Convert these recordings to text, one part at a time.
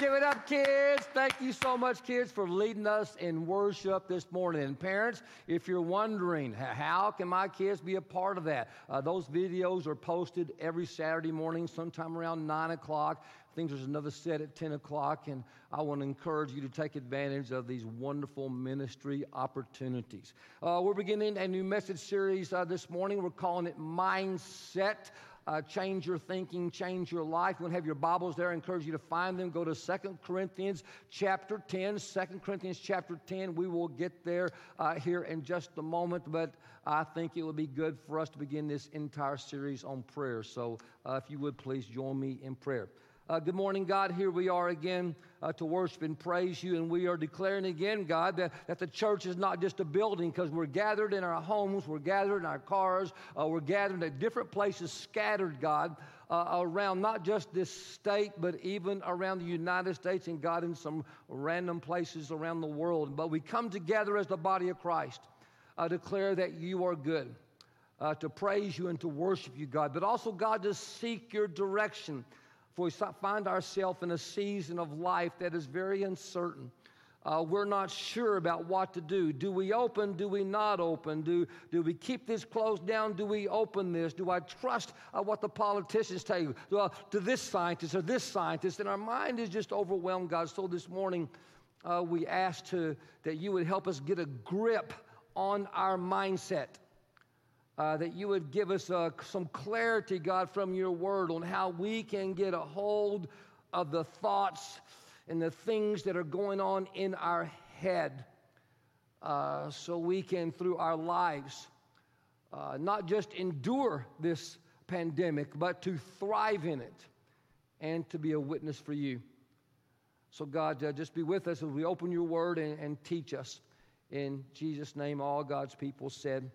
give it up, kids. Thank you so much, kids, for leading us in worship this morning. And parents, if you're wondering, how can my kids be a part of that? Uh, those videos are posted every Saturday morning, sometime around 9 o'clock. I think there's another set at 10 o'clock, and I want to encourage you to take advantage of these wonderful ministry opportunities. Uh, we're beginning a new message series uh, this morning. We're calling it Mindset uh, change your thinking, change your life. Want to have your Bibles there. I encourage you to find them. Go to Second Corinthians chapter 10. 2 Corinthians chapter 10. We will get there uh, here in just a moment, but I think it would be good for us to begin this entire series on prayer. So uh, if you would please join me in prayer. Uh, good morning, God. Here we are again uh, to worship and praise you. And we are declaring again, God, that, that the church is not just a building because we're gathered in our homes, we're gathered in our cars, uh, we're gathered at different places scattered, God, uh, around not just this state, but even around the United States and, God, in some random places around the world. But we come together as the body of Christ, uh, declare that you are good. Uh, to praise you and to worship you, God, but also, God, to seek your direction we find ourselves in a season of life that is very uncertain. Uh, we're not sure about what to do. Do we open? Do we not open? Do, do we keep this closed down? Do we open this? Do I trust uh, what the politicians tell you? Uh, to this scientist or this scientist? And our mind is just overwhelmed, God. So this morning, uh, we ask to, that you would help us get a grip on our mindset uh, that you would give us uh, some clarity, God, from your word on how we can get a hold of the thoughts and the things that are going on in our head uh, so we can, through our lives, uh, not just endure this pandemic, but to thrive in it and to be a witness for you. So, God, uh, just be with us as we open your word and, and teach us. In Jesus' name, all God's people said,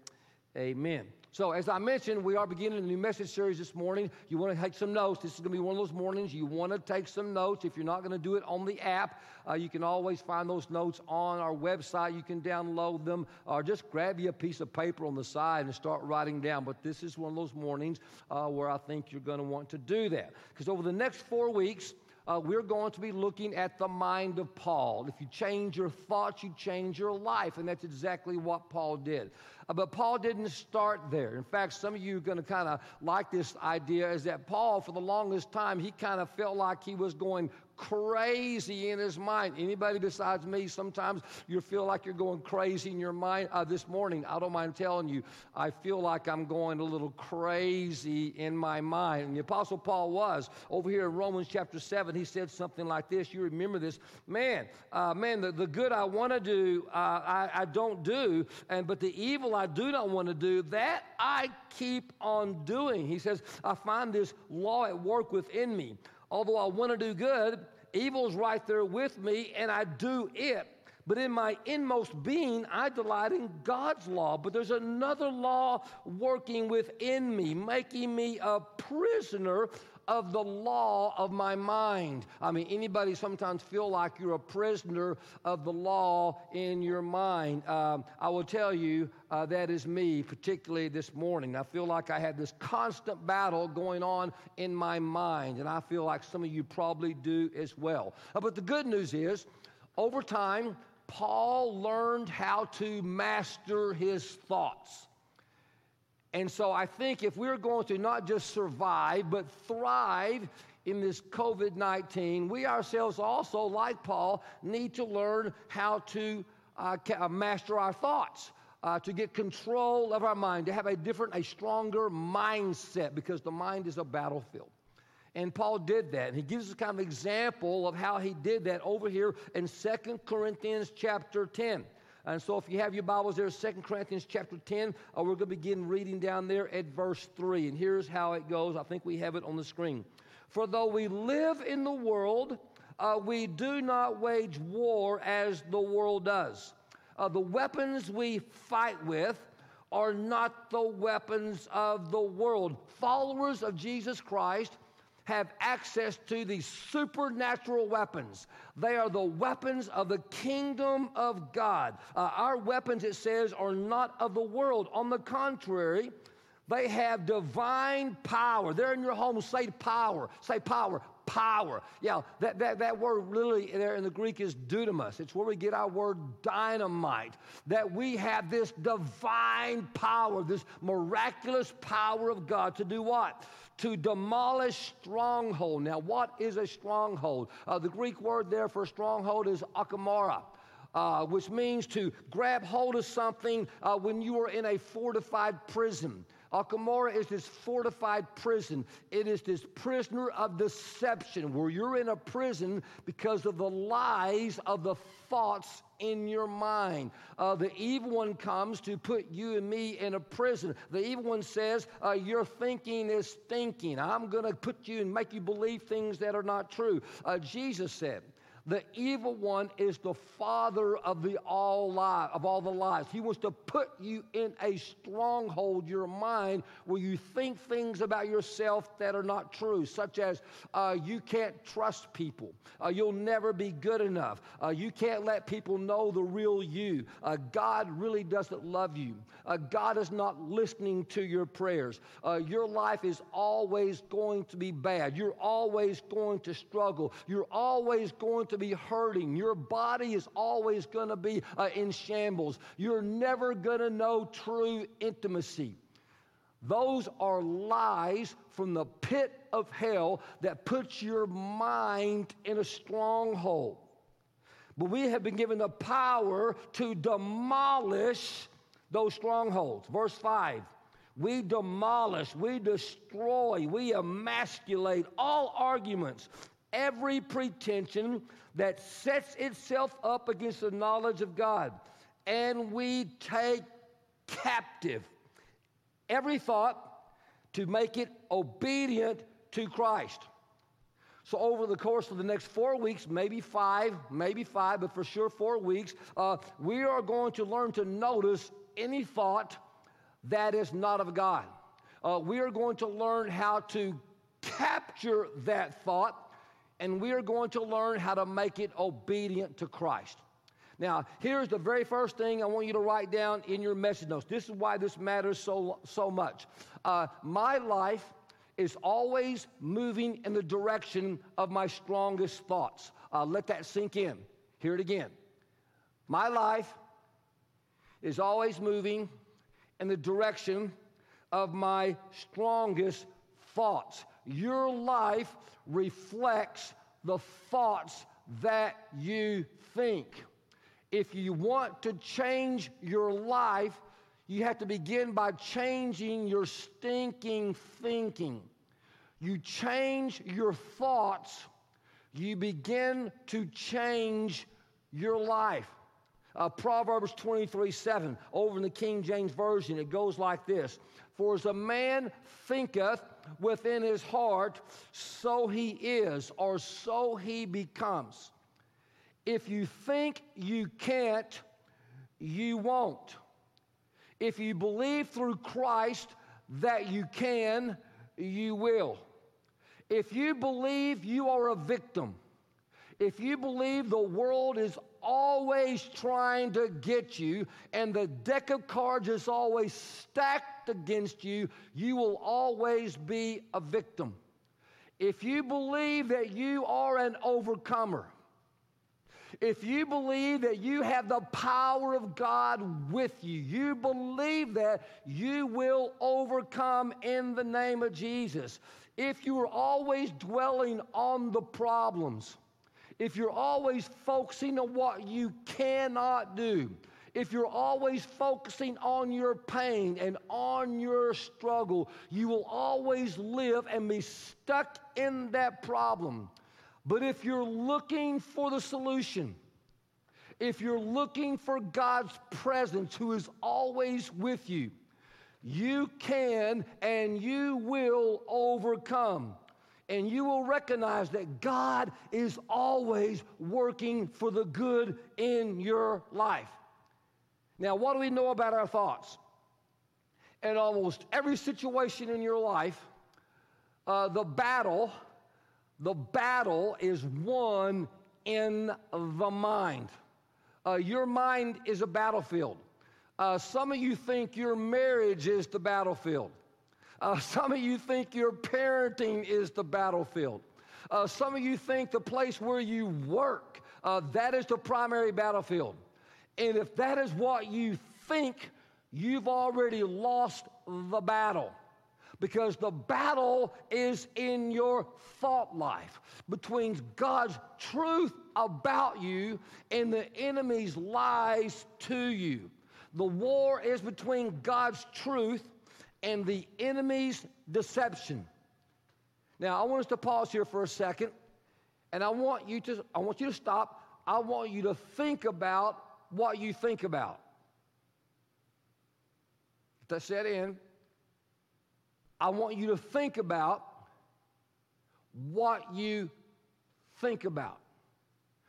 Amen. So, as I mentioned, we are beginning a new message series this morning. You want to take some notes. This is going to be one of those mornings you want to take some notes. If you're not going to do it on the app, uh, you can always find those notes on our website. You can download them or just grab you a piece of paper on the side and start writing down. But this is one of those mornings uh, where I think you're going to want to do that. Because over the next four weeks, uh, we're going to be looking at the mind of Paul. If you change your thoughts, you change your life. And that's exactly what Paul did. But Paul didn't start there. In fact, some of you are going to kind of like this idea is that Paul, for the longest time, he kind of felt like he was going crazy in his mind. Anybody besides me, sometimes you feel like you're going crazy in your mind. Uh, this morning, I don't mind telling you, I feel like I'm going a little crazy in my mind. And the Apostle Paul was. Over here in Romans chapter 7, he said something like this. You remember this. Man, uh, man, the, the good I want to do, uh, I, I don't do. And But the evil I do not want to do, that I keep on doing. He says, I find this law at work within me. Although I want to do good, evil's right there with me, and I do it. But in my inmost being, I delight in God's law. But there's another law working within me, making me a prisoner of the law of my mind. I mean, anybody sometimes feel like you're a prisoner of the law in your mind. Um, I will tell you, uh, that is me, particularly this morning. I feel like I had this constant battle going on in my mind, and I feel like some of you probably do as well. Uh, but the good news is, over time, Paul learned how to master his thoughts. And so I think if we're going to not just survive, but thrive in this COVID 19, we ourselves also, like Paul, need to learn how to uh, uh, master our thoughts. Uh, to get control of our mind, to have a different, a stronger mindset, because the mind is a battlefield. And Paul did that. And he gives us kind of example of how he did that over here in Second Corinthians chapter 10. And so if you have your Bibles there, Second Corinthians chapter 10, uh, we're going to begin reading down there at verse 3. And here's how it goes. I think we have it on the screen. For though we live in the world, uh, we do not wage war as the world does. Uh, the weapons we fight with are not the weapons of the world. Followers of Jesus Christ have access to these supernatural weapons. They are the weapons of the kingdom of God. Uh, our weapons, it says, are not of the world. On the contrary, they have divine power. They're in your home. Say power. Say power. power. Yeah, that, that, that word literally there in the Greek is dunamis. It's where we get our word dynamite. That we have this divine power, this miraculous power of God to do what? To demolish stronghold. Now, what is a stronghold? Uh, the Greek word there for stronghold is akamara. Uh, which means to grab hold of something uh, when you are in a fortified prison. Akamora is this fortified prison. It is this prisoner of deception where you're in a prison because of the lies of the thoughts in your mind. Uh, the evil one comes to put you and me in a prison. The evil one says, uh, Your thinking is thinking. I'm going to put you and make you believe things that are not true. Uh, Jesus said, the evil one is the father of the all lie, of all the lies. He wants to put you in a stronghold, your mind, where you think things about yourself that are not true, such as uh, you can't trust people, uh, you'll never be good enough, uh, you can't let people know the real you. Uh, God really doesn't love you. Uh, God is not listening to your prayers. Uh, your life is always going to be bad. You're always going to struggle. You're always going to to be hurting. Your body is always going to be uh, in shambles. You're never going to know true intimacy. Those are lies from the pit of hell that puts your mind in a stronghold. But we have been given the power to demolish those strongholds. Verse 5 we demolish, we destroy, we emasculate all arguments, every pretension that sets itself up against the knowledge of God. And we take captive every thought to make it obedient to Christ. So, over the course of the next four weeks, maybe five, maybe five, but for sure four weeks, uh, we are going to learn to notice any thought that is not of God. Uh, we are going to learn how to capture that thought and we are going to learn how to make it obedient to Christ. Now, here's the very first thing I want you to write down in your message notes. This is why this matters so, so much. Uh, my life is always moving in the direction of my strongest thoughts. Uh, let that sink in. Hear it again. My life is always moving in the direction of my strongest thoughts. Your life reflects the thoughts that you think. If you want to change your life, you have to begin by changing your stinking thinking. You change your thoughts, you begin to change your life. Uh, Proverbs 23 7, over in the King James Version, it goes like this For as a man thinketh within his heart, so he is, or so he becomes. If you think you can't, you won't. If you believe through Christ that you can, you will. If you believe you are a victim, if you believe the world is always trying to get you and the deck of cards is always stacked against you, you will always be a victim. If you believe that you are an overcomer, if you believe that you have the power of God with you, you believe that you will overcome in the name of Jesus. If you are always dwelling on the problems, if you're always focusing on what you cannot do, if you're always focusing on your pain and on your struggle, you will always live and be stuck in that problem. But if you're looking for the solution, if you're looking for God's presence, who is always with you, you can and you will overcome and you will recognize that God is always working for the good in your life. Now, what do we know about our thoughts? In almost every situation in your life, uh, the battle, the battle is won in the mind. Uh, your mind is a battlefield. Uh, some of you think your marriage is the battlefield. Uh, some of you think your parenting is the battlefield. Uh, some of you think the place where you work, uh, that is the primary battlefield. And if that is what you think, you've already lost the battle because the battle is in your thought life between God's truth about you and the enemy's lies to you. The war is between God's truth and the enemy's deception. Now, I want us to pause here for a second, and I want you to I want you to stop. I want you to think about what you think about. That set in. I want you to think about what you think about.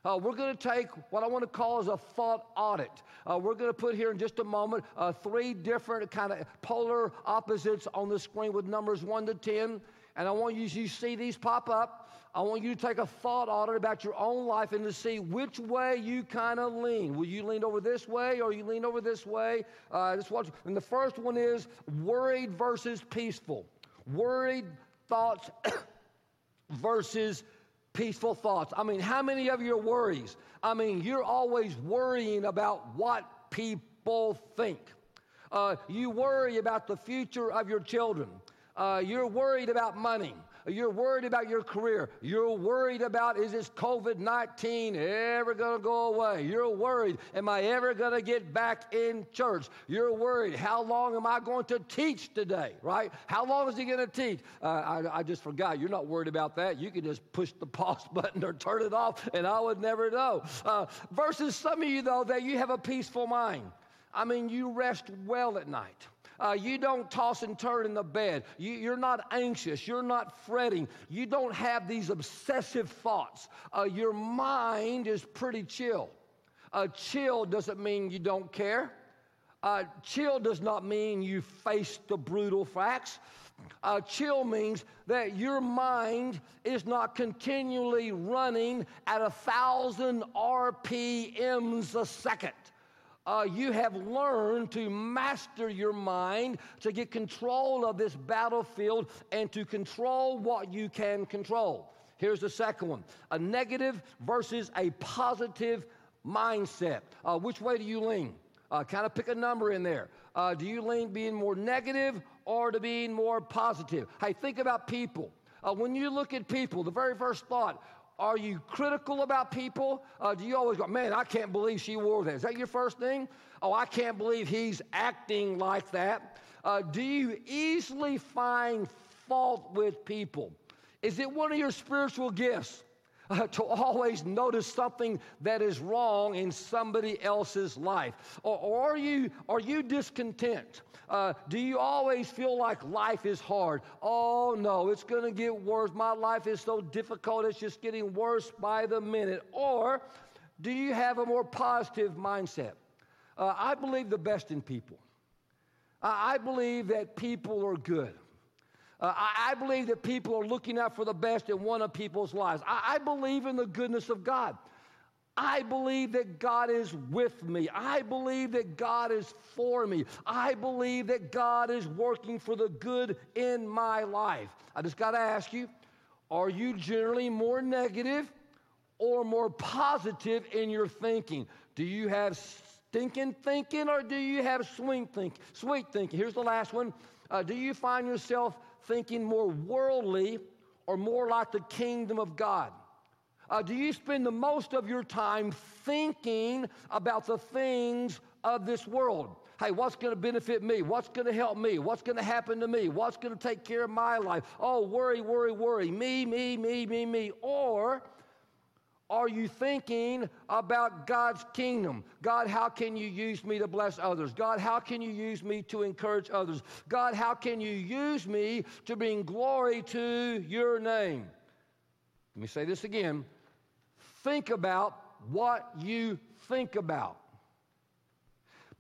Uh, we're going to take what I want to call as a thought audit. Uh, we're going to put here in just a moment uh, three different kind of polar opposites on the screen with numbers 1 to 10. And I want you to see these pop up. I want you to take a thought audit about your own life and to see which way you kind of lean. Will you lean over this way or you lean over this way? Uh, this what, and the first one is worried versus peaceful. Worried thoughts versus peaceful thoughts. I mean, how many of your worries? I mean, you're always worrying about what people think. Uh, you worry about the future of your children. Uh, you're worried about money. You're worried about your career. You're worried about is this COVID 19 ever going to go away? You're worried, am I ever going to get back in church? You're worried, how long am I going to teach today, right? How long is he going to teach? Uh, I, I just forgot. You're not worried about that. You can just push the pause button or turn it off, and I would never know. Uh, versus some of you, though, that you have a peaceful mind. I mean, you rest well at night. Uh, you don't toss and turn in the bed. You, are not anxious. You're not fretting. You don't have these obsessive thoughts. Uh, your mind is pretty chill. Uh, chill doesn't mean you don't care. Uh, chill does not mean you face the brutal facts. Uh, chill means that your mind is not continually running at a thousand RPMs a second uh, you have learned to master your mind, to get control of this battlefield, and to control what you can control. Here's the second one a negative versus a positive mindset. Uh, which way do you lean? Uh, kind of pick a number in there. Uh, do you lean being more negative or to being more positive? Hey, think about people. Uh, when you look at people, the very first thought, are you critical about people? Uh, do you always go, man, I can't believe she wore that? Is that your first thing? Oh, I can't believe he's acting like that. Uh, do you easily find fault with people? Is it one of your spiritual gifts? Uh, to always notice something that is wrong in somebody else's life? Or, or are, you, are you discontent? Uh, do you always feel like life is hard? Oh, no, it's going to get worse. My life is so difficult, it's just getting worse by the minute. Or do you have a more positive mindset? Uh, I believe the best in people. I believe that people are good. Uh, I, I, believe that people are looking out for the best in one of people's lives. I, I believe in the goodness of God. I believe that God is with me. I believe that God is for me. I believe that God is working for the good in my life. I just got to ask you are you generally more negative or more positive in your thinking? Do you have stinking thinking or do you have sweet thinking? Sweet thinking. Here's the last one. Uh, do you find yourself thinking more worldly or more like the kingdom of God? Uh, do you spend the most of your time thinking about the things of this world? Hey, what's going to benefit me? What's going to help me? What's going to happen to me? What's going to take care of my life? Oh, worry, worry, worry. Me, me, me, me, me. Or are you thinking about God's kingdom? God, how can you use me to bless others? God, how can you use me to encourage others? God, how can you use me to bring glory to your name? Let me say this again. Think about what you think about.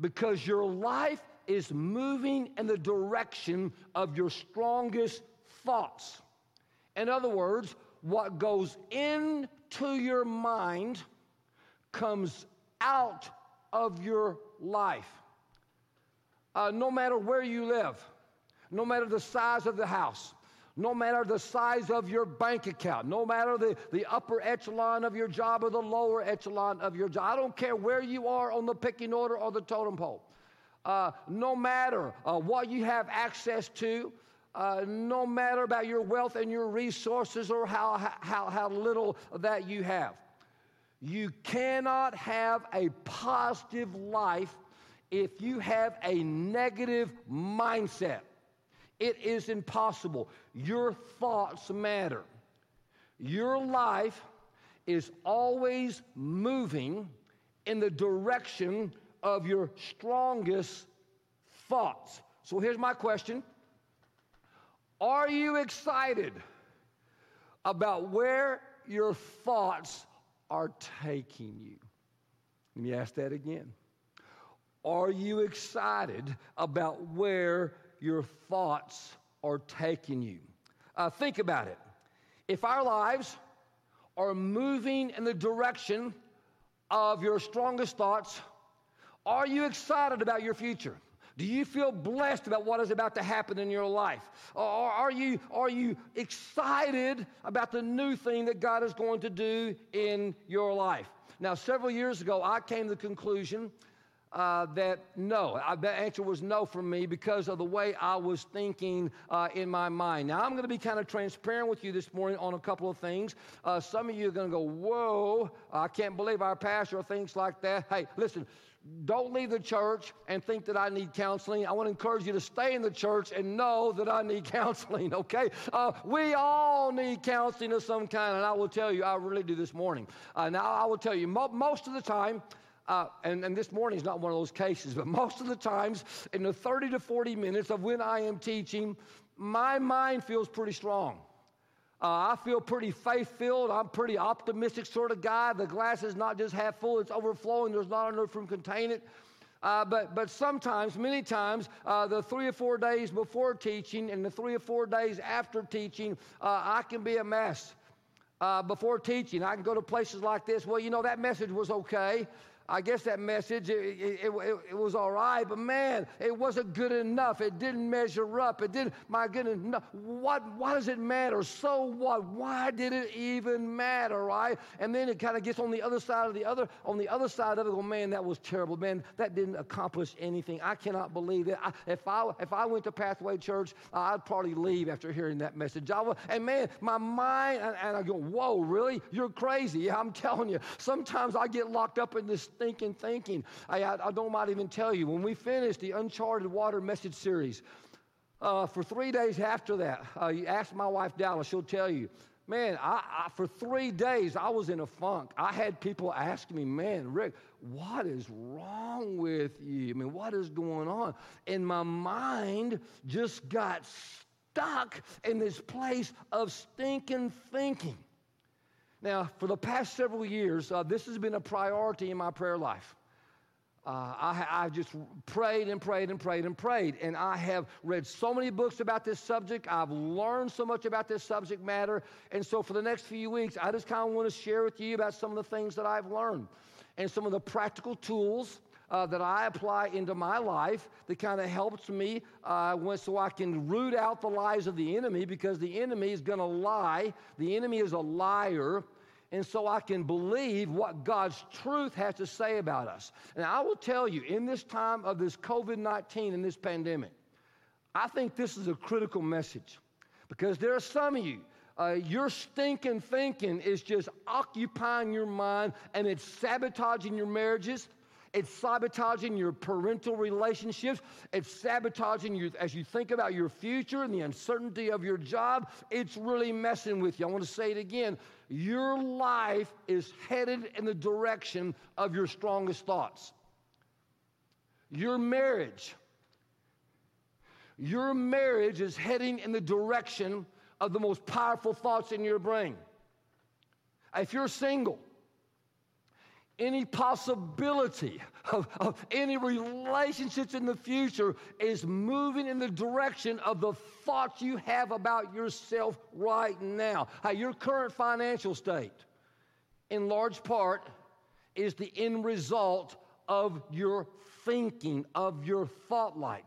Because your life is moving in the direction of your strongest thoughts. In other words, what goes in to your mind comes out of your life. Uh, no matter where you live, no matter the size of the house, no matter the size of your bank account, no matter the, the upper echelon of your job or the lower echelon of your job. I don't care where you are on the picking order or the totem pole. Uh, no matter uh, what you have access to, uh, no matter about your wealth and your resources or how, how, how little that you have. You cannot have a positive life if you have a negative mindset. It is impossible. Your thoughts matter. Your life is always moving in the direction of your strongest thoughts. So here's my question Are you excited about where your thoughts are taking you? Let me ask that again. Are you excited about where your thoughts are taking you. Uh, think about it. If our lives are moving in the direction of your strongest thoughts, are you excited about your future? Do you feel blessed about what is about to happen in your life? Or are you, are you excited about the new thing that God is going to do in your life? Now, several years ago, I came to the conclusion uh, that no. I, the answer was no for me because of the way I was thinking uh, in my mind. Now, I'm going to be kind of transparent with you this morning on a couple of things. Uh, some of you are going to go, Whoa, I can't believe our pastor thinks like that. Hey, listen, don't leave the church and think that I need counseling. I want to encourage you to stay in the church and know that I need counseling, okay? Uh, we all need counseling of some kind, and I will tell you, I really do this morning. Uh, now, I will tell you, mo- most of the time, uh, and, and this morning is not one of those cases, but most of the times in the 30 to 40 minutes of when I am teaching, my mind feels pretty strong. Uh, I feel pretty faith filled. I'm pretty optimistic sort of guy. The glass is not just half full, it's overflowing. There's not enough room to contain it. Uh, but, but sometimes, many times, uh, the three or four days before teaching and the three or four days after teaching, uh, I can be a mess. Uh, before teaching, I can go to places like this. Well, you know, that message was okay. I guess that message, it, it, it, it, was all right, but man, it wasn't good enough. It didn't measure up. It didn't, my goodness, no, what, why does it matter? So what? Why did it even matter, right? And then it kind of gets on the other side of the other, on the other side of it, go, man, that was terrible. Man, that didn't accomplish anything. I cannot believe it. I, if, I, if I went to Pathway Church, I'd probably leave after hearing that message. I would, and man, my mind, and, and I go, whoa, really? You're crazy. Yeah, I'm telling you. Sometimes I get locked up in this thinking, thinking. I, I, I don't mind even tell you, when we finished the Uncharted Water message series, uh, for three days after that, uh, you ask my wife Dallas, she'll tell you, man, I, I, for three days I was in a funk. I had people asking me, man, Rick, what is wrong with you? I mean, what is going on? And my mind just got stuck in this place of stinking thinking. Now, for the past several years, uh, this has been a priority in my prayer life. Uh, I, I just prayed and prayed and prayed and prayed. And I have read so many books about this subject. I've learned so much about this subject matter. And so, for the next few weeks, I just kind of want to share with you about some of the things that I've learned and some of the practical tools uh, that I apply into my life that kind of helps me uh, when, so I can root out the lies of the enemy because the enemy is going to lie. The enemy is a liar and so I can believe what God's truth has to say about us. And I will tell you, in this time of this COVID 19 and this pandemic, I think this is a critical message because there are some of you. Uh, your stinking thinking is just occupying your mind and it's sabotaging your marriages. It's sabotaging your parental relationships. It's sabotaging you as you think about your future and the uncertainty of your job. It's really messing with you. I want to say it again. Your life is headed in the direction of your strongest thoughts. Your marriage, your marriage is heading in the direction of the most powerful thoughts in your brain. If you're single, any possibility of, of, any relationships in the future is moving in the direction of the thoughts you have about yourself right now. How your current financial state, in large part, is the end result of your thinking, of your thought light.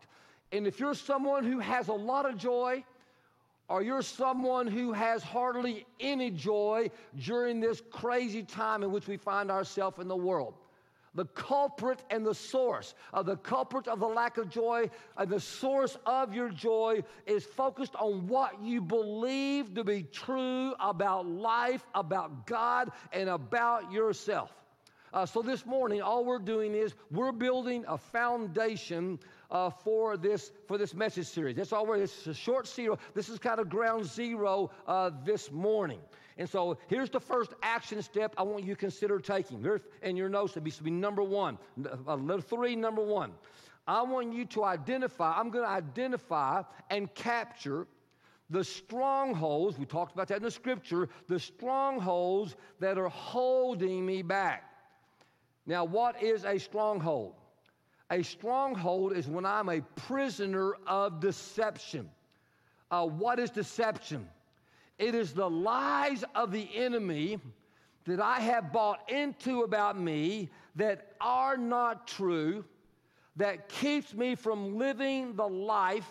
And if you're someone who has a lot of joy, or you're someone who has hardly any joy during this crazy time in which we find ourselves in the world. The culprit and the source of the culprit of the lack of joy and the source of your joy is focused on what you believe to be true about life, about God, and about yourself. Uh, so this morning, all we're doing is we're building a foundation uh, for this for this message series. That's all we're. It's a short zero. This is kind of ground zero uh, this morning. And so here's the first action step I want you to consider taking. In your notes, it be number one, uh, little three, number one. I want you to identify. I'm going to identify and capture the strongholds, we talked about that in the scripture, the strongholds that are holding me back. Now, what is a stronghold? A stronghold is when I'm a prisoner of deception. Uh, what is deception? It is the lies of the enemy that I have bought into about me that are not true, that keeps me from living the life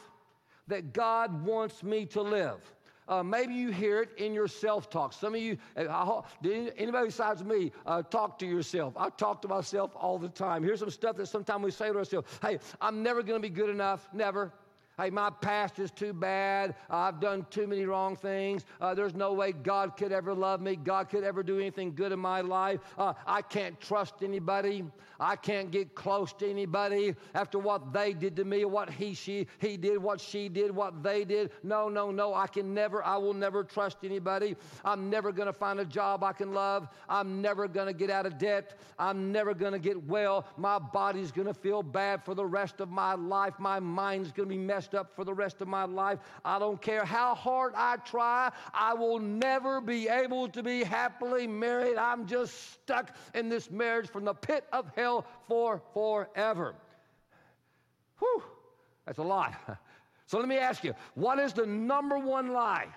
that God wants me to live. Uh, maybe you hear it in your self talk. Some of you, uh, anybody besides me, uh, talk to yourself. I talk to myself all the time. Here's some stuff that sometimes we say to ourselves Hey, I'm never going to be good enough. Never. Hey, my past is too bad. I've done too many wrong things. Uh, there's no way God could ever love me. God could ever do anything good in my life. Uh, I can't trust anybody. I can't get close to anybody after what they did to me, what he, she, he did, what she did, what they did. No, no, no. I can never, I will never trust anybody. I'm never going to find a job I can love. I'm never going to get out of debt. I'm never going to get well. My body's going to feel bad for the rest of my life. My mind's going to be messed messed up for the rest of my life. I don't care how hard I try, I will never be able to be happily married. I'm just stuck in this marriage from the pit of hell for forever. Whew, that's a lot. So let me ask you what is the number one lie?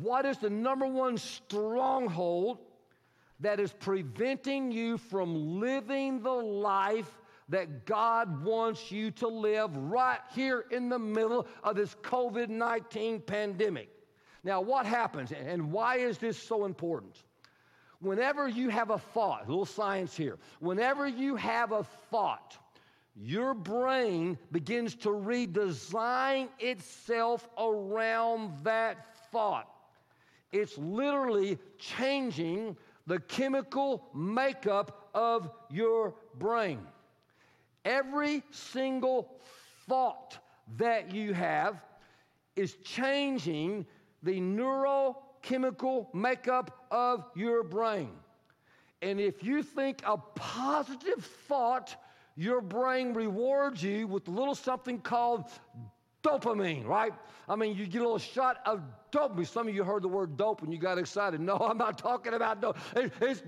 What is the number one stronghold that is preventing you from living the life that God wants you to live right here in the middle of this COVID 19 pandemic. Now, what happens and why is this so important? Whenever you have a thought, a little science here, whenever you have a thought, your brain begins to redesign itself around that thought. It's literally changing the chemical makeup of your brain. Every single thought that you have is changing the neurochemical makeup of your brain. And if you think a positive thought, your brain rewards you with a little something called dopamine, right? I mean, you get a little shot of dopamine. Some of you heard the word dope and you got excited. No, I'm not talking about dope. It's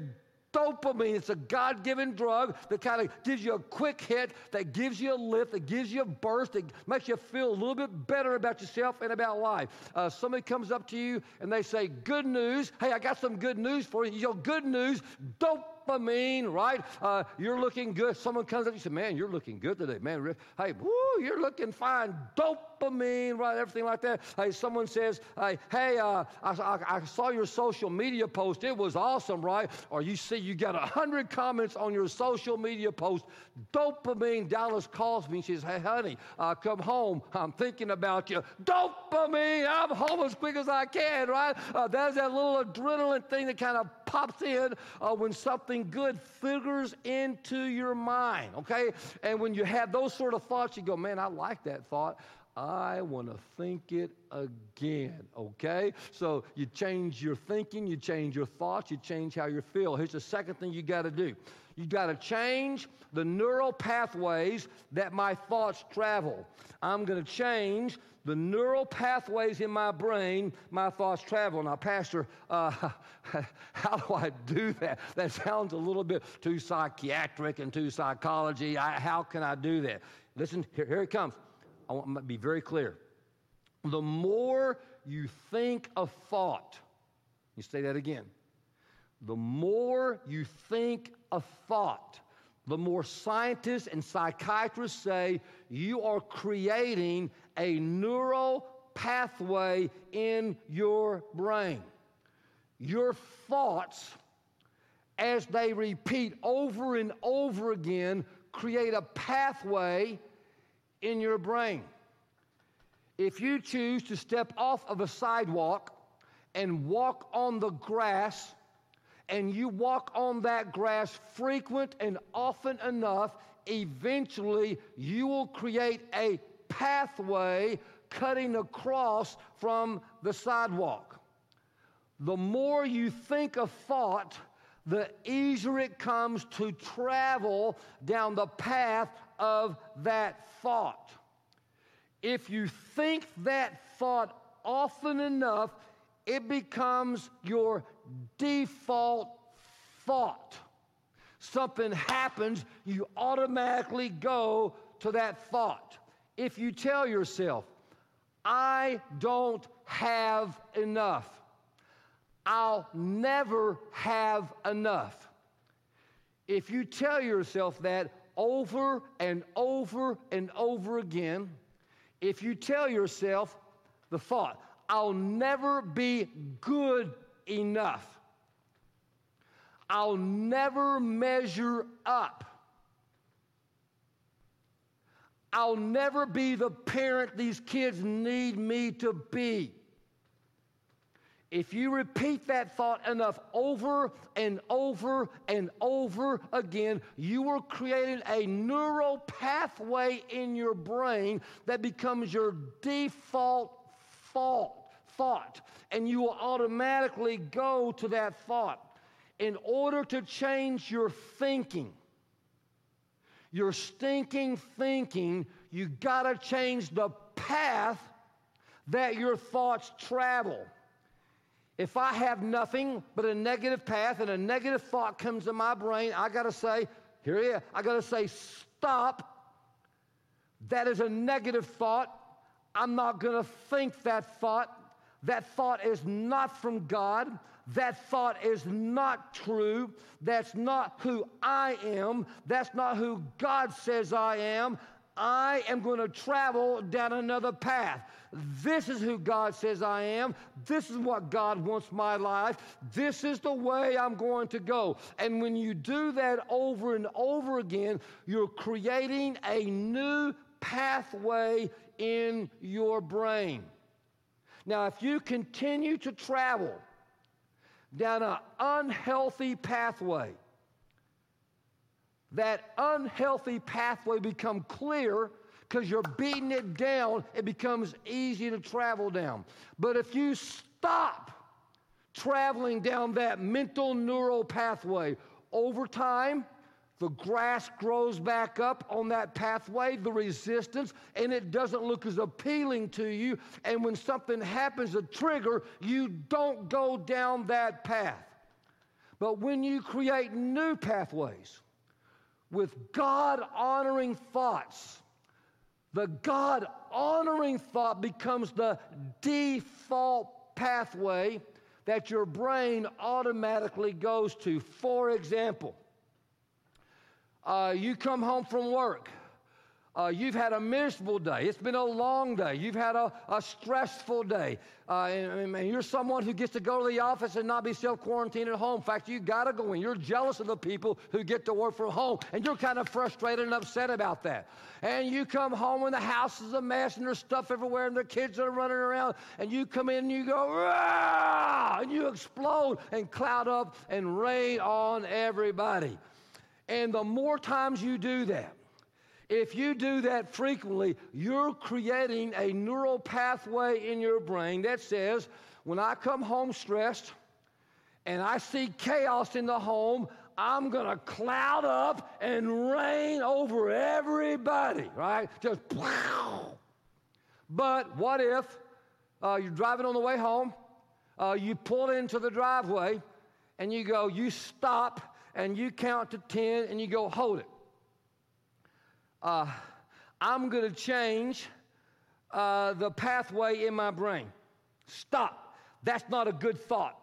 dopamine. It's a God given drug that kind of gives you a quick hit, that gives you a lift, that gives you a burst, that makes you feel a little bit better about yourself and about life. Uh, somebody comes up to you and they say, Good news. Hey, I got some good news for you. You know, good news. Dope dopamine, right? Uh, you're looking good. Someone comes up, you say, man, you're looking good today, man. Hey, woo, you're looking fine. Dopamine, right? Everything like that. Hey, someone says, hey, hey, uh, I, I, I, saw your social media post. It was awesome, right? Or you see you got a hundred comments on your social media post. Dopamine. Dallas calls me. She says, hey, honey, uh, come home. I'm thinking about you. Dopamine. I'm home as quick as I can, right? Uh, there's that little adrenaline thing that kind of pops in uh, when something good figures into your mind, okay? And when you have those sort of thoughts, you go, man, I like that thought. I want to think it again, okay? So you change your thinking, you change your thoughts, you change how you feel. Here's the second thing you got to do you got to change the neural pathways that my thoughts travel. I'm going to change the neural pathways in my brain, my thoughts travel. Now, Pastor, uh, how do I do that? That sounds a little bit too psychiatric and too psychology. I, how can I do that? Listen, here, here it comes. I want to be very clear. The more you think a thought, you say that again. The more you think a thought, the more scientists and psychiatrists say you are creating a neural pathway in your brain. Your thoughts, as they repeat over and over again, create a pathway in your brain. If you choose to step off of a sidewalk and walk on the grass, and you walk on that grass frequent and often enough, eventually you will create a pathway cutting across from the sidewalk. The more you think a thought, the easier it comes to travel down the path of that thought. If you think that thought often enough, it becomes your default thought. Something happens, you automatically go to that thought. If you tell yourself, I don't have enough, I'll never have enough. If you tell yourself that over and over and over again, if you tell yourself the thought, I'll never be good enough, I'll never measure up. I'll never be the parent these kids need me to be. If you repeat that thought enough over and over and over again, you are creating a neural pathway in your brain that becomes your default thought, thought, and you will automatically go to that thought. In order to change your thinking, your stinking thinking, you got to change the path that your thoughts travel. If I have nothing but a negative path and a negative thought comes to my brain, I got to say, here it is. I got to say, stop. That is a negative thought. I'm not going to think that thought. That thought is not from God. That thought is not true. That's not who I am. That's not who God says I am. I am going to travel down another path. This is who God says I am. This is what God wants my life. This is the way I'm going to go. And when you do that over and over again, you're creating a new pathway in your brain. Now, if you continue to travel down an unhealthy pathway, that unhealthy pathway become clear because you're beating it down, it becomes easy to travel down. But if you stop traveling down that mental neural pathway over time, the grass grows back up on that pathway, the resistance, and it doesn't look as appealing to you. And when something happens, a trigger, you don't go down that path. But when you create new pathways, with God honoring thoughts, the God honoring thought becomes the default pathway that your brain automatically goes to. For example, uh, you come home from work uh, you've had a miserable day. It's been a long day. You've had a, a stressful day. Uh, and, and, you're someone who gets to go to the office and not be self quarantined at home. In fact, you got to go in. You're jealous of the people who get to work from home. And you're kind of frustrated and upset about that. And you come home and the house is a mess and there's stuff everywhere and the kids are running around. And you come in and you go, Rah! and you explode and cloud up and rain on everybody. And the more times you do that, if you do that frequently, you're creating a neural pathway in your brain that says, when I come home stressed and I see chaos in the home, I'm going to cloud up and rain over everybody, right? Just wow. But what if uh, you're driving on the way home, uh, you pull into the driveway, and you go, you stop, and you count to 10, and you go, hold it uh, I'm going to change uh, the pathway in my brain. Stop. That's not a good thought.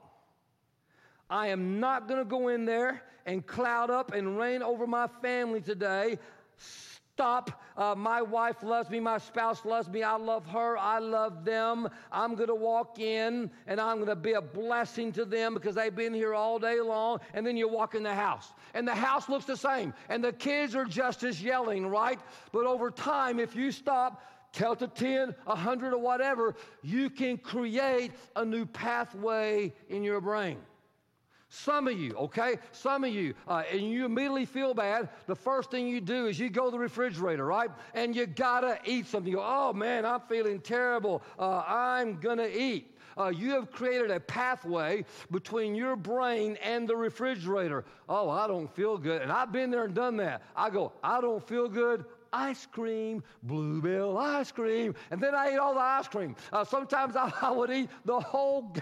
I am not going to go in there and cloud up and rain over my family today. Stop. Uh, my wife loves me. My spouse loves me. I love her. I love them. I'm going to walk in and I'm going to be a blessing to them because they've been here all day long. And then you walk in the house and the house looks the same and the kids are just as yelling, right? But over time, if you stop, tell to 10, 100, or whatever, you can create a new pathway in your brain. Some of you, okay? Some of you, uh, and you immediately feel bad. The first thing you do is you go to the refrigerator, right? And you gotta eat something. You go, oh man, I'm feeling terrible. Uh, I'm gonna eat. Uh, you have created a pathway between your brain and the refrigerator. Oh, I don't feel good. And I've been there and done that. I go, I don't feel good ice cream, Blue Bell ice cream, and then I ate all the ice cream. Uh, sometimes I, I, would eat the whole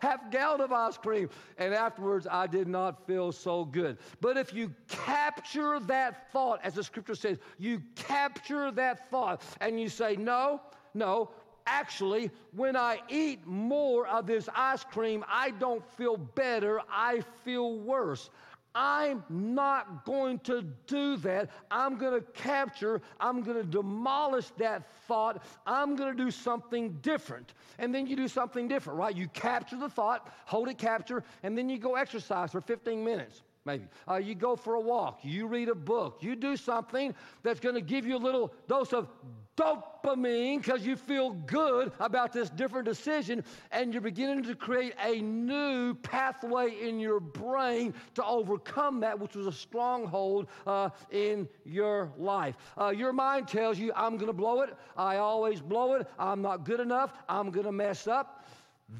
half gallon of ice cream, and afterwards I did not feel so good. But if you capture that thought, as the scripture says, you capture that thought and you say, no, no, actually, when I eat more of this ice cream, I don't feel better, I feel worse. I'm not going to do that. I'm going to capture, I'm going to demolish that thought. I'm going to do something different. And then you do something different, right? You capture the thought, hold it capture, and then you go exercise for 15 minutes maybe. Uh, you go for a walk, you read a book, you do something that's going to give you a little dose of dopamine because you feel good about this different decision, and you're beginning to create a new pathway in your brain to overcome that, which was a stronghold uh, in your life. Uh, your mind tells you, I'm going to blow it, I always blow it, I'm not good enough, I'm going to mess up.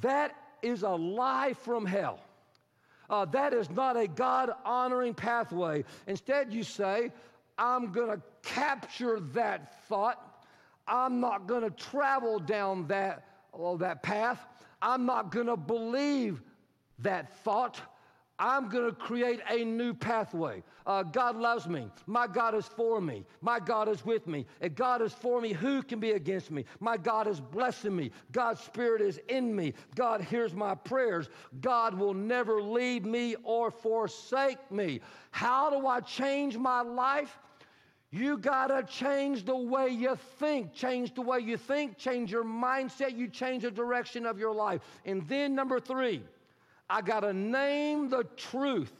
That is a lie from hell. Uh, that is not a God honoring pathway. Instead, you say, I'm going to capture that thought I'm not going to travel down that, well, that path. I'm not going to believe that thought. I'm going to create a new pathway. Uh, God loves me. My God is for me. My God is with me. If God is for me, who can be against me? My God is blessing me. God's Spirit is in me. God hears my prayers. God will never leave me or forsake me. How do I change my life? You got to change the way you think. Change the way you think, change your mindset, you change the direction of your life. And then, number three, I got to name the truth,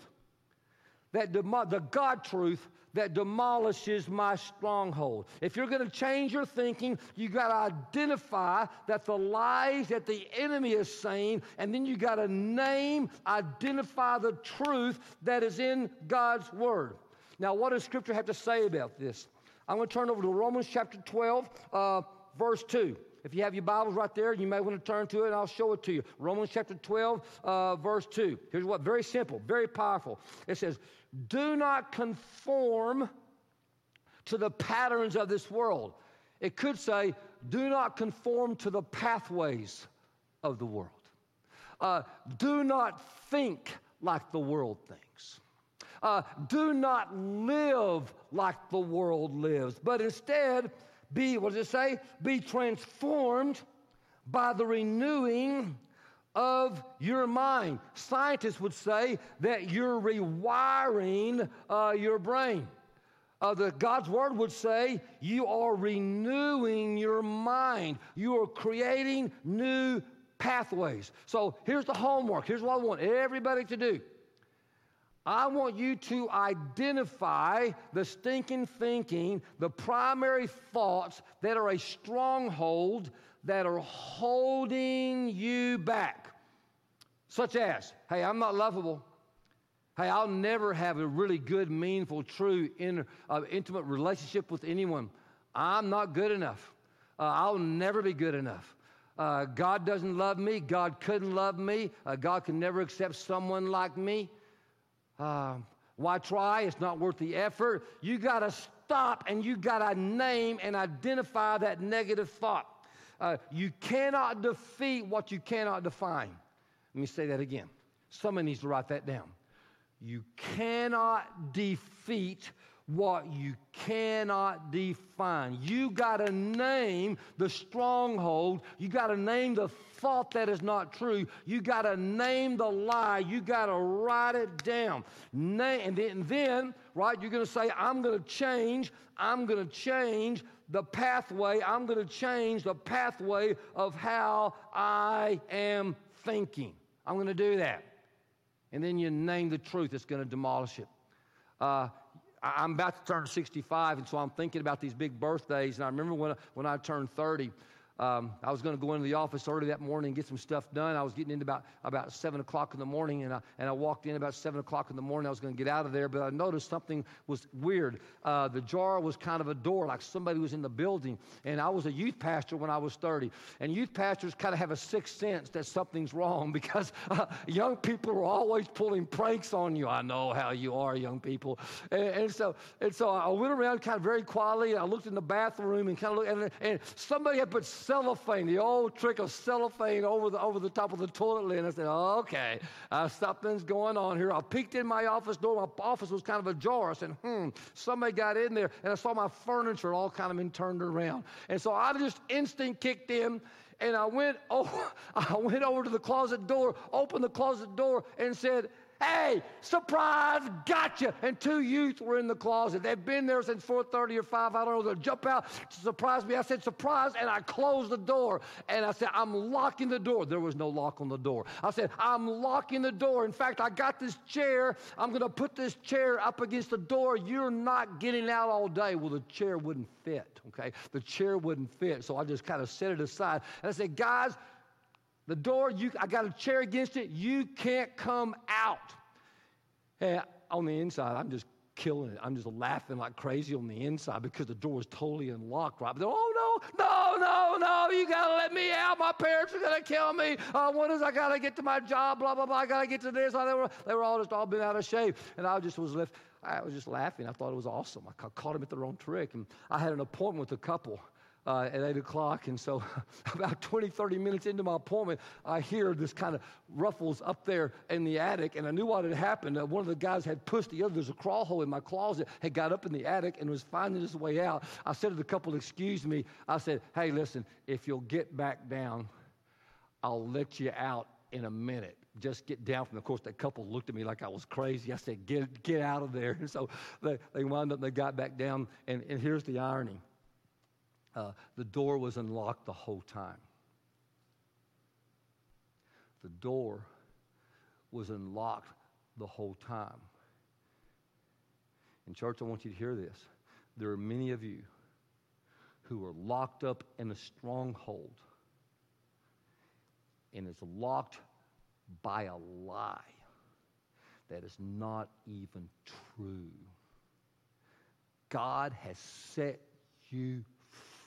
that demo- the God truth that demolishes my stronghold. If you're going to change your thinking, you got to identify that the lies that the enemy is saying, and then you got to name, identify the truth that is in God's word. Now, what does Scripture have to say about this? I'm going to turn over to Romans chapter 12, uh, verse 2. If you have your Bibles right there, you may want to turn to it and I'll show it to you. Romans chapter 12, uh, verse 2. Here's what very simple, very powerful. It says, Do not conform to the patterns of this world. It could say, Do not conform to the pathways of the world. Uh, do not think like the world thinks. Uh, do not live like the world lives, but instead be, what does it say? Be transformed by the renewing of your mind. Scientists would say that you're rewiring uh, your brain. Uh, the God's word would say you are renewing your mind. You are creating new pathways. So here's the homework. Here's what I want everybody to do. I want you to identify the stinking thinking, the primary thoughts that are a stronghold that are holding you back. Such as, hey, I'm not lovable. Hey, I'll never have a really good, meaningful, true, uh, intimate relationship with anyone. I'm not good enough. Uh, I'll never be good enough. Uh, God doesn't love me. God couldn't love me. Uh, God can never accept someone like me. Um, why try? It's not worth the effort. You got to stop and you got to name and identify that negative thought. Uh, you cannot defeat what you cannot define. Let me say that again. Someone needs to write that down. You cannot defeat what you cannot define. You got to name the stronghold. You got to name the thought that is not true, you got to name the lie. You got to write it down. And then, right, you're going to say, I'm going to change. I'm going to change the pathway. I'm going to change the pathway of how I am thinking. I'm going to do that. And then you name the truth that's going to demolish it. Uh, I'm about to turn 65, and so I'm thinking about these big birthdays. And I remember when, when I turned 30, um, I was going to go into the office early that morning and get some stuff done. I was getting in about, about 7 o'clock in the morning, and I, and I walked in about 7 o'clock in the morning. I was going to get out of there, but I noticed something was weird. Uh, the jar was kind of a door, like somebody was in the building. And I was a youth pastor when I was 30. And youth pastors kind of have a sixth sense that something's wrong because uh, young people are always pulling pranks on you. I know how you are, young people. And, and so, and so I went around kind of very quietly. I looked in the bathroom and kind of looked, and, and somebody had put cellophane, the old trick of cellophane over the, over the top of the toilet lid. I said, okay, uh, something's going on here. I peeked in my office door. My office was kind of ajar. I said, hmm, somebody got in there. And I saw my furniture all kind of been turned around. And so I just instinct kicked in and I went, oh, I went over to the closet door, opened the closet door, and said, Hey, surprise, gotcha. And two youths were in the closet. They've been there since 4.30 or 5. I don't know. They'll jump out to surprise me. I said, surprise, and I closed the door. And I said, I'm locking the door. There was no lock on the door. I said, I'm locking the door. In fact, I got this chair. I'm going to put this chair up against the door. You're not getting out all day. Well, the chair wouldn't fit, okay? The chair wouldn't fit. So I just kind of set it aside. And I said, guys, the door, you, I got a chair against it. You can't come out. And on the inside, I'm just killing it. I'm just laughing like crazy on the inside because the door is totally unlocked, right? But oh no, no, no, no, you gotta let me out. My parents are gonna kill me. Uh, is I gotta get to my job? Blah blah blah. I gotta get to this. They were, they were all just all been out of shape, and I just was left. I was just laughing. I thought it was awesome. I caught him at the wrong trick, and I had an appointment with a couple uh, at 8 o'clock. And so, about 20, 30 minutes into my appointment, I hear this kind of ruffles up there in the attic. And I knew what had happened. Uh, one of the guys had pushed the other. There's a crawl hole in my closet, had got up in the attic and was finding his way out. I said to the couple, Excuse me. I said, Hey, listen, if you'll get back down, I'll let you out in a minute. Just get down from. Of course, that couple looked at me like I was crazy. I said, "Get, get out of there." And so they, they wound up. They got back down. And, and here's the irony: uh, the door was unlocked the whole time. The door was unlocked the whole time. In church, I want you to hear this. There are many of you who are locked up in a stronghold, and it's locked by a lie that is not even true. God has set you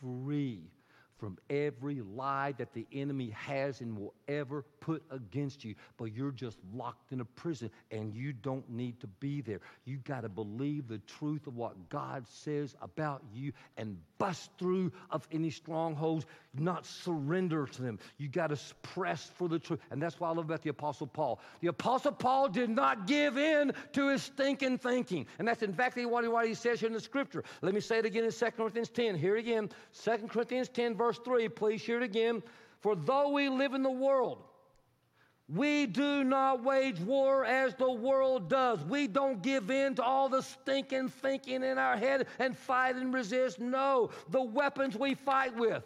free from every lie that the enemy has and will ever put against you, but you're just locked in a prison and you don't need to be there. You got to believe the truth of what God says about you and bust through of any strongholds, not surrender to them. You got to press for the truth. And that's what I love about the Apostle Paul. The Apostle Paul did not give in to his stinking thinking. And that's exactly what he says here in the scripture. Let me say it again in 2 Corinthians 10. Here again, 2 Corinthians 10, verse 3. Please hear it again. For though we live in the world, we do not wage war as the world does. We don't give in to all the stinking thinking in our head and fight and resist. No, the weapons we fight with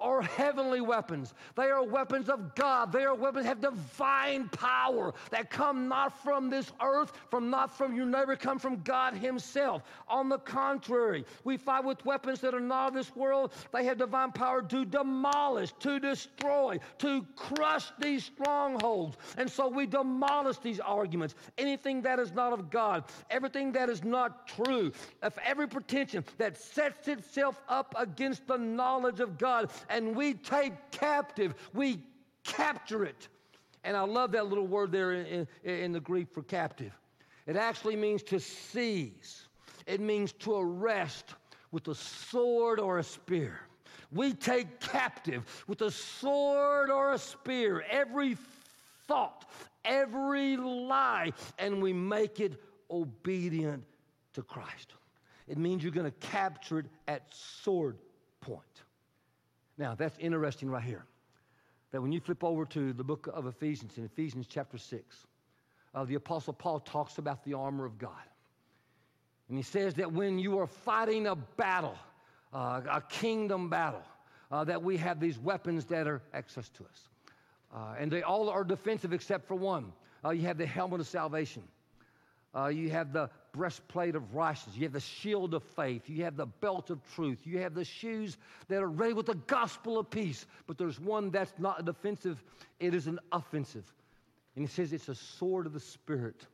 are heavenly weapons. They are weapons of God. They are weapons have divine power that come not from this earth, from not from you never come from God Himself. On the contrary, we fight with weapons that are not of this world. They have divine power to demolish, to destroy, to crush these strongholds. And so we demolish these arguments. Anything that is not of God, everything that is not true, if every pretension that sets itself up against the knowledge of God and we take captive, we capture it. And I love that little word there in, in, in, the Greek for captive. It actually means to seize, it means to arrest with a sword or a spear. We take captive with a sword or a spear every thought, every lie, and we make it obedient to Christ. It means you're going to capture it at sword point. Now, that's interesting right here. that when you flip over to the book of Ephesians, in Ephesians chapter 6, uh, the Apostle Paul talks about the armor of God. And he says that when you are fighting a battle, uh, a kingdom battle, uh, that we have these weapons that are access to us. Uh, and they all are defensive except for one. Uh, you have the helmet of salvation. Uh, you have the breastplate of righteousness. You have the shield of faith. You have the belt of truth. You have the shoes that are ready with the gospel of peace. But there's one that's not a defensive, it is an offensive. And he says it's a sword of the Spirit.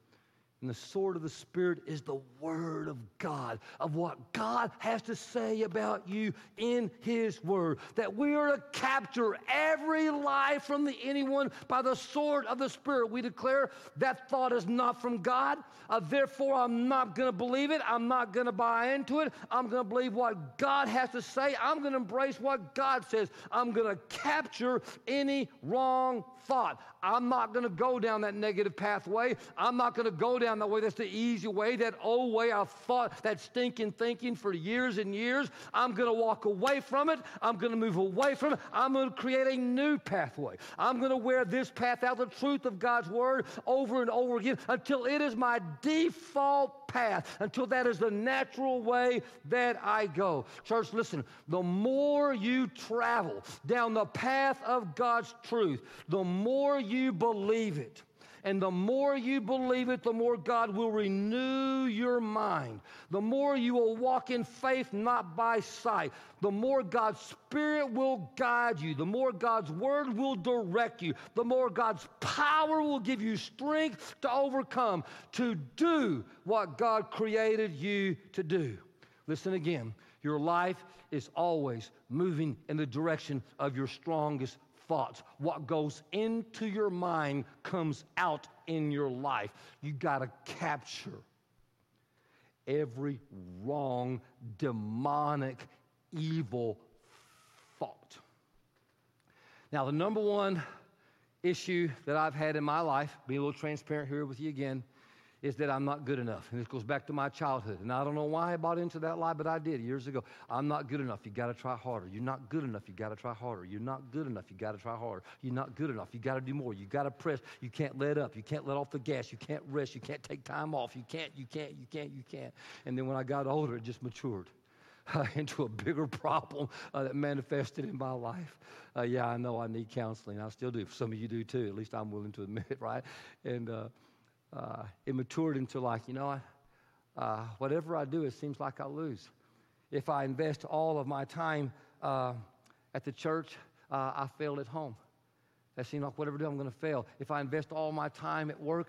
And the sword of the Spirit is the Word of God, of what God has to say about you in His Word. That we are to capture every lie from the anyone by the sword of the Spirit. We declare that thought is not from God. Uh, therefore, I'm not going to believe it. I'm not going to buy into it. I'm going to believe what God has to say. I'm going to embrace what God says. I'm going to capture any wrong thought. I'm not going to go down that negative pathway. I'm not going to go down that way. That's the easy way, that old way I've thought, that stinking thinking for years and years. I'm going to walk away from it. I'm going to move away from it. I'm going to create a new pathway. I'm going to wear this path out, the truth of God's word, over and over again until it is my default path, until that is the natural way that I go. Church, listen, the more you travel down the path of God's truth, the you believe it. And the more you believe it, the more God will renew your mind. The more you will walk in faith, not by sight. The more God's Spirit will guide you. The more God's Word will direct you. The more God's power will give you strength to overcome, to do what God created you to do. Listen again. Your life is always moving in the direction of your strongest thoughts. What goes into your mind comes out in your life. You got to capture every wrong, demonic, evil thought. Now, the number one issue that I've had in my life, being a little transparent here with you again, is that I'm not good enough. And this goes back to my childhood. And I don't know why I bought into that lie, but I did years ago. I'm not good enough. You got to try harder. You're not good enough. You got to try harder. You're not good enough. You got to try harder. You're not good enough. You got to do more. You got to press. You can't let up. You can't let off the gas. You can't rest. You can't take time off. You can't, you can't, you can't, you can't. And then when I got older, it just matured. Uh, into a bigger problem uh, that manifested in my life. Uh, yeah, I know I need counseling. I still do. Some of you do too. At least I'm willing to admit it, right? And uh, it matured into like, you know, uh, whatever I do, it seems like I lose. If I invest all of my time uh, at the church, uh, I fail at home. That seems like whatever I do, I'm going to fail. If I invest all my time at work,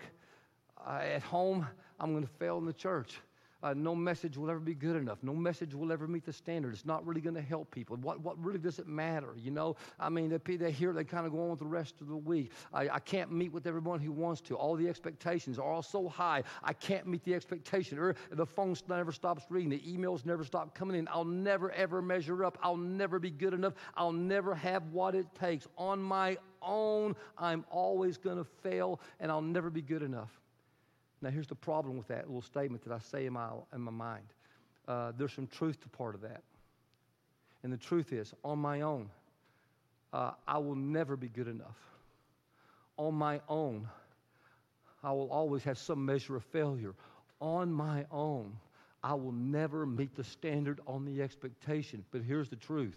uh, at home, I'm going to fail in the church. Uh, no message will ever be good enough. No message will ever meet the standard. It's not really going to help people. What, what really does it matter? You know, I mean, they, they hear, they kind of go on with the rest of the week. I, I can't meet with everyone who wants to. All the expectations are all so high. I can't meet the expectation. Or the phone never stops ringing. The emails never stop coming in. I'll never, ever measure up. I'll never be good enough. I'll never have what it takes. On my own, I'm always going to fail, and I'll never be good enough. Now, here's the problem with that little statement that I say in my, in my mind. Uh, there's some truth to part of that. And the truth is, on my own, uh, I will never be good enough. On my own, I will always have some measure of failure. On my own, I will never meet the standard on the expectation. But here's the truth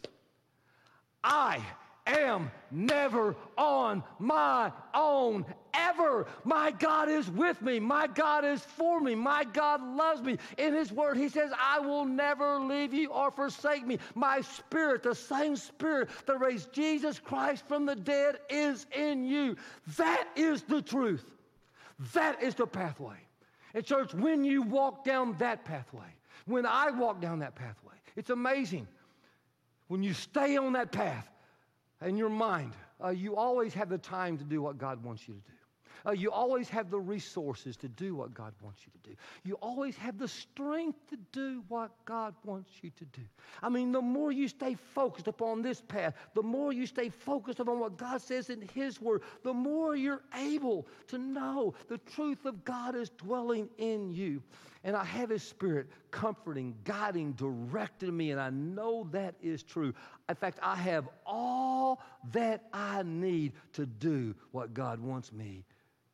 I am never on my own ever. My God is with me. My God is for me. My God loves me. In His Word, He says, I will never leave you or forsake me. My Spirit, the same Spirit that raised Jesus Christ from the dead, is in you. That is the truth. That is the pathway. And, church, when you walk down that pathway, when I walk down that pathway, it's amazing. When you stay on that path, in your mind, uh, you always have the time to do what God wants you to do. Uh, you always have the resources to do what God wants you to do. You always have the strength to do what God wants you to do. I mean, the more you stay focused upon this path, the more you stay focused upon what God says in His Word, the more you're able to know the truth of God is dwelling in you. And I have His Spirit comforting, guiding, directing me, and I know that is true. In fact, I have all that I need to do what God wants me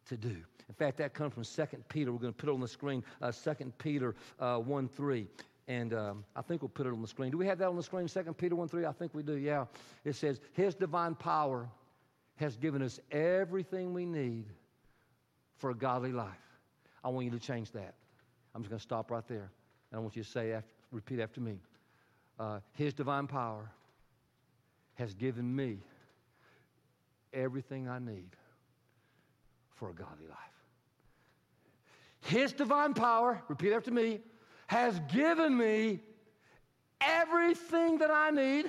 to do. In fact, that comes from 2 Peter. We're going to put it on the screen, uh, 2 Peter uh, 1 3. And um, I think we'll put it on the screen. Do we have that on the screen? 2 Peter 1 3? I think we do, yeah. It says, His divine power has given us everything we need for a godly life. I want you to change that. I'm just going to stop right there. And I want you to say, after, repeat after me. Uh, His divine power has given me everything I need for a godly life. His divine power, repeat after me, has given me everything that I need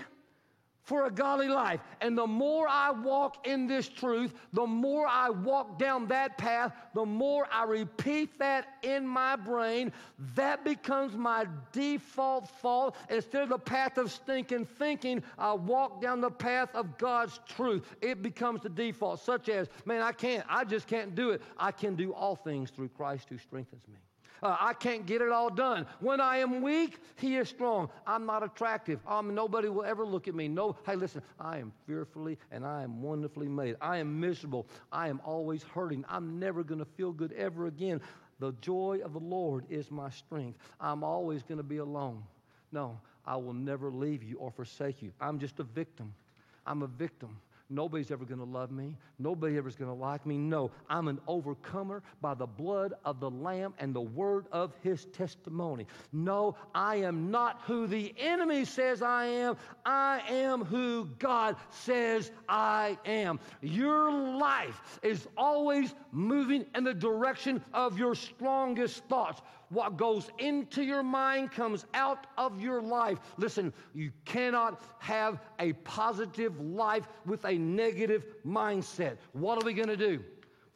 for a godly life. And the more I walk in this truth, the more I walk down that path, the more I repeat that in my brain, that becomes my default thought. Instead of the path of stinking thinking, I walk down the path of God's truth. It becomes the default, such as, man, I can't, I just can't do it. I can do all things through Christ who strengthens me. Uh, I can't get it all done. When I am weak, He is strong. I'm not attractive. Um, nobody will ever look at me. No, hey, listen, I am fearfully and I am wonderfully made. I am miserable. I am always hurting. I'm never going to feel good ever again. The joy of the Lord is my strength. I'm always going to be alone. No, I will never leave you or forsake you. I'm just a victim. I'm a victim. Nobody's ever going to love me. Nobody ever is going to like me. No, I'm an overcomer by the blood of the Lamb and the word of his testimony. No, I am not who the enemy says I am. I am who God says I am. Your life is always moving in the direction of your strongest thoughts. What goes into your mind comes out of your life. Listen, you cannot have a positive life with a negative mindset. What are we going to do?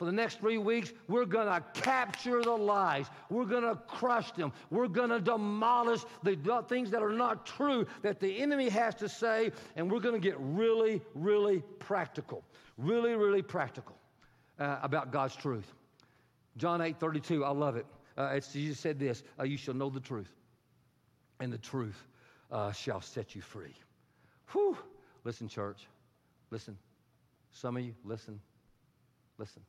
For the next three weeks, we're going to capture the lies. We're going to crush them. We're going to demolish the things that are not true that the enemy has to say, and we're going to get really, really practical. Really, really practical uh, about God's truth. John 8 32, I love it. Uh, Jesus said this uh, You shall know the truth, and the truth uh, shall set you free. Whew. Listen, church. Listen. Some of you, listen. Listen.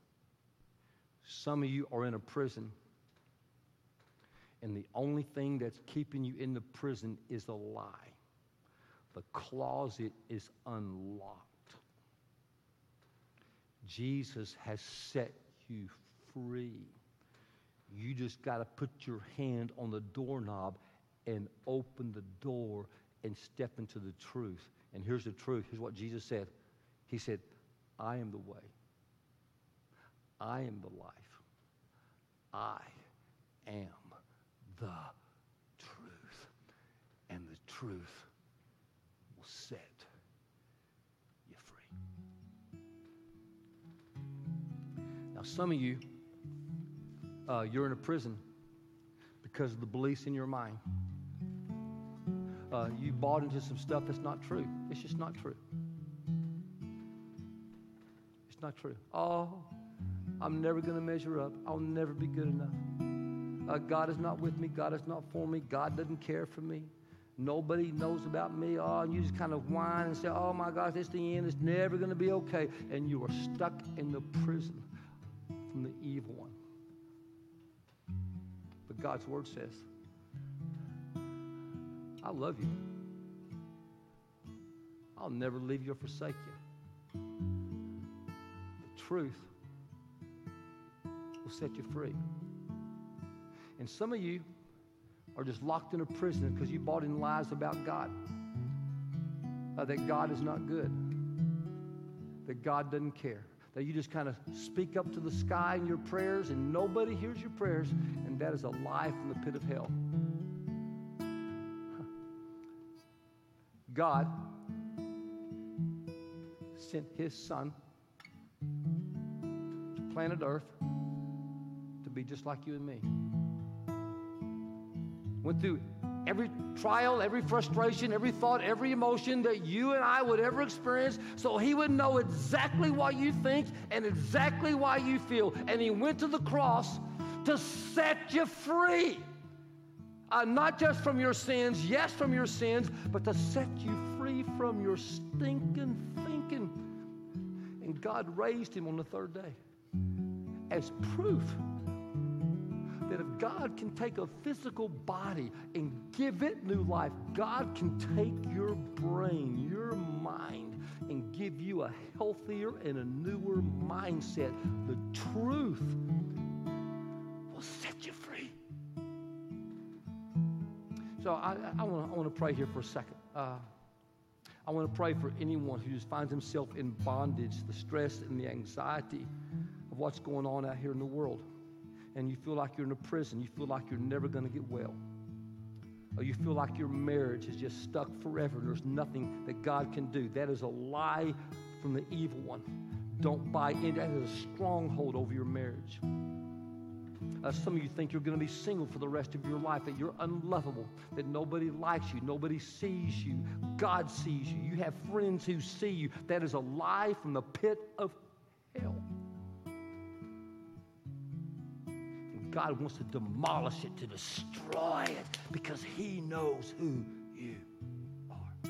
Some of you are in a prison, and the only thing that's keeping you in the prison is a lie. The closet is unlocked. Jesus has set you free. You just got to put your hand on the doorknob and open the door and step into the truth. And here's the truth. Here's what Jesus said He said, I am the way, I am the life, I am the truth. And the truth will set you free. Now, some of you, uh, you're in a prison because of the beliefs in your mind. Uh, you bought into some stuff that's not true. It's just not true. It's not true. Oh, I'm never going to measure up. I'll never be good enough. Uh, God is not with me. God is not for me. God doesn't care for me. Nobody knows about me. Oh, and you just kind of whine and say, oh my gosh, it's the end. It's never going to be okay. And you are stuck in the prison from the evil one. God's word says, I love you. I'll never leave you or forsake you. The truth will set you free. And some of you are just locked in a prison because you bought in lies about God. Uh, that God is not good, that God doesn't care that you just kind of speak up to the sky in your prayers and nobody hears your prayers, and that is a lie from the pit of hell. God sent his son to planet Earth to be just like you and me. Went through every trial, every frustration, every thought, every emotion that you and I would ever experience, so He would know exactly what you think and exactly why you feel. And He went to the cross to set you free. Uh, not just from your sins, yes, from your sins, but to set you free from your stinking thinking. And God raised him on the third day as proof that if God can take a physical body and give it new life, God can take your brain, your mind, and give you a healthier and a newer mindset. The truth So I, I want to pray here for a second. Uh, I want to pray for anyone who just finds himself in bondage, the stress and the anxiety of what's going on out here in the world and you feel like you're in a prison, you feel like you're never going to get well, or you feel like your marriage is just stuck forever and there's nothing that God can do, that is a lie from the evil one. Don't buy into that is a stronghold over your marriage. Uh, some of you think you're going to be single for the rest of your life, that you're unlovable, that nobody likes you, nobody sees you. God sees you. You have friends who see you. That is a lie from the pit of hell. God wants to demolish it, to destroy it, because He knows who you are.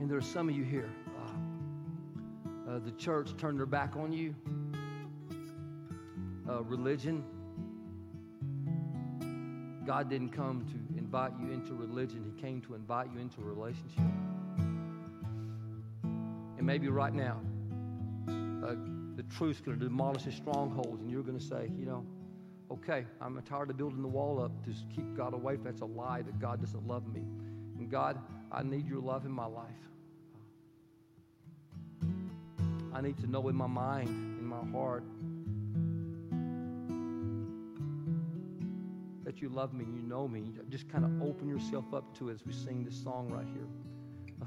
And there are some of you here, uh, uh, the church turned their back on you, uh, religion. God didn't come to invite you into religion, He came to invite you into a relationship. And maybe right now, uh, the truth's going to demolish the strongholds, and you're going to say, you know, okay, I'm tired of building the wall up to keep God away. That's a lie that God doesn't love me. And God, I need your love in my life. I need to know in my mind, in my heart, you love me, you know me. Just kind of open yourself up to it as we sing this song right here.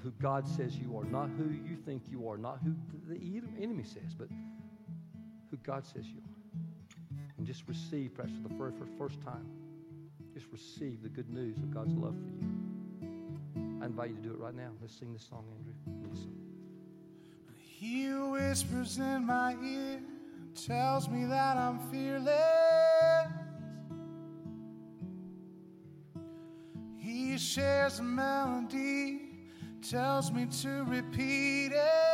Who God says you are, not who you think you are, not who the enemy says, but who God says you are. And just receive, perhaps for the first, for the first time, just receive the good news of God's love for you. I invite you to do it right now. Let's sing this song, Andrew. Listen. He whispers in my ear, tells me that I'm fearless. Shares a melody, tells me to repeat it.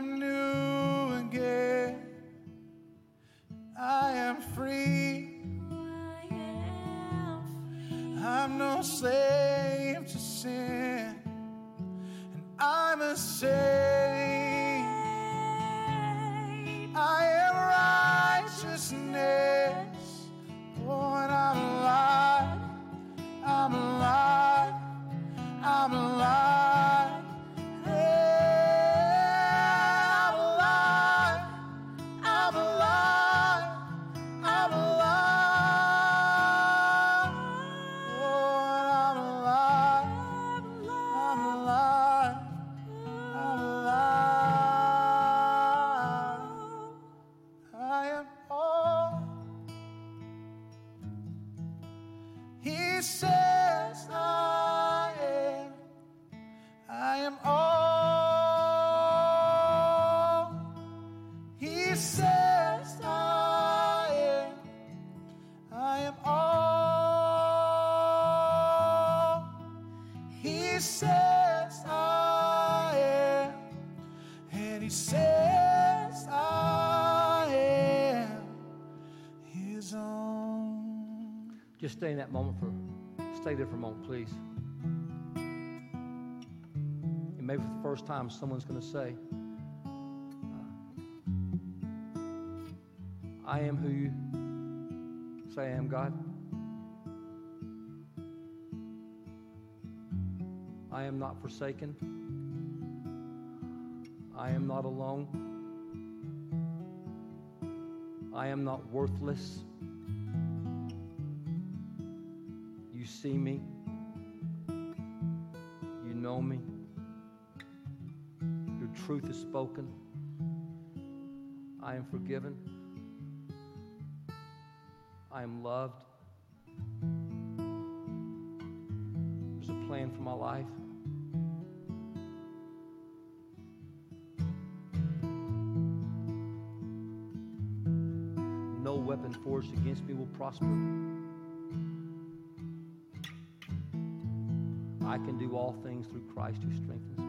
them stay in that moment for, stay there for a moment, please. And maybe for the first time, someone's going to say, I am who you say I am, God. I am not forsaken. I am not alone. I am not worthless. See me. You know me. Your truth is spoken. I am forgiven. I am loved. There's a plan for my life. No weapon forged against me will prosper. All things through Christ who strengthens me.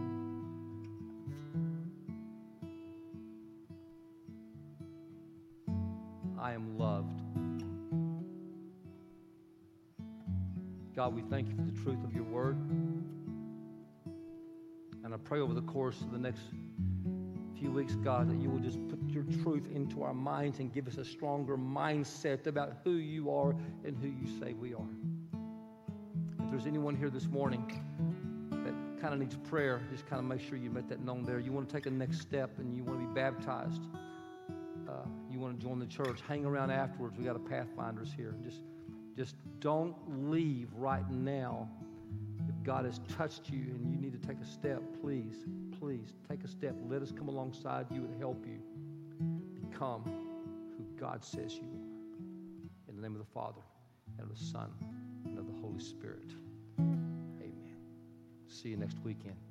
I am loved. God, we thank you for the truth of your word. And I pray over the course of the next few weeks, God, that you will just put your truth into our minds and give us a stronger mindset about who you are and who you say we are. If there's anyone here this morning kind of needs prayer, just kind of make sure you make that known there. You want to take a next step and you want to be baptized. Uh, you want to join the church, hang around afterwards. We got a Pathfinders here. Just, just don't leave right now. If God has touched you and you need to take a step, please, please take a step. Let us come alongside you and help you become who God says you are. In the name of the Father and of the Son and of the Holy Spirit. See you next weekend.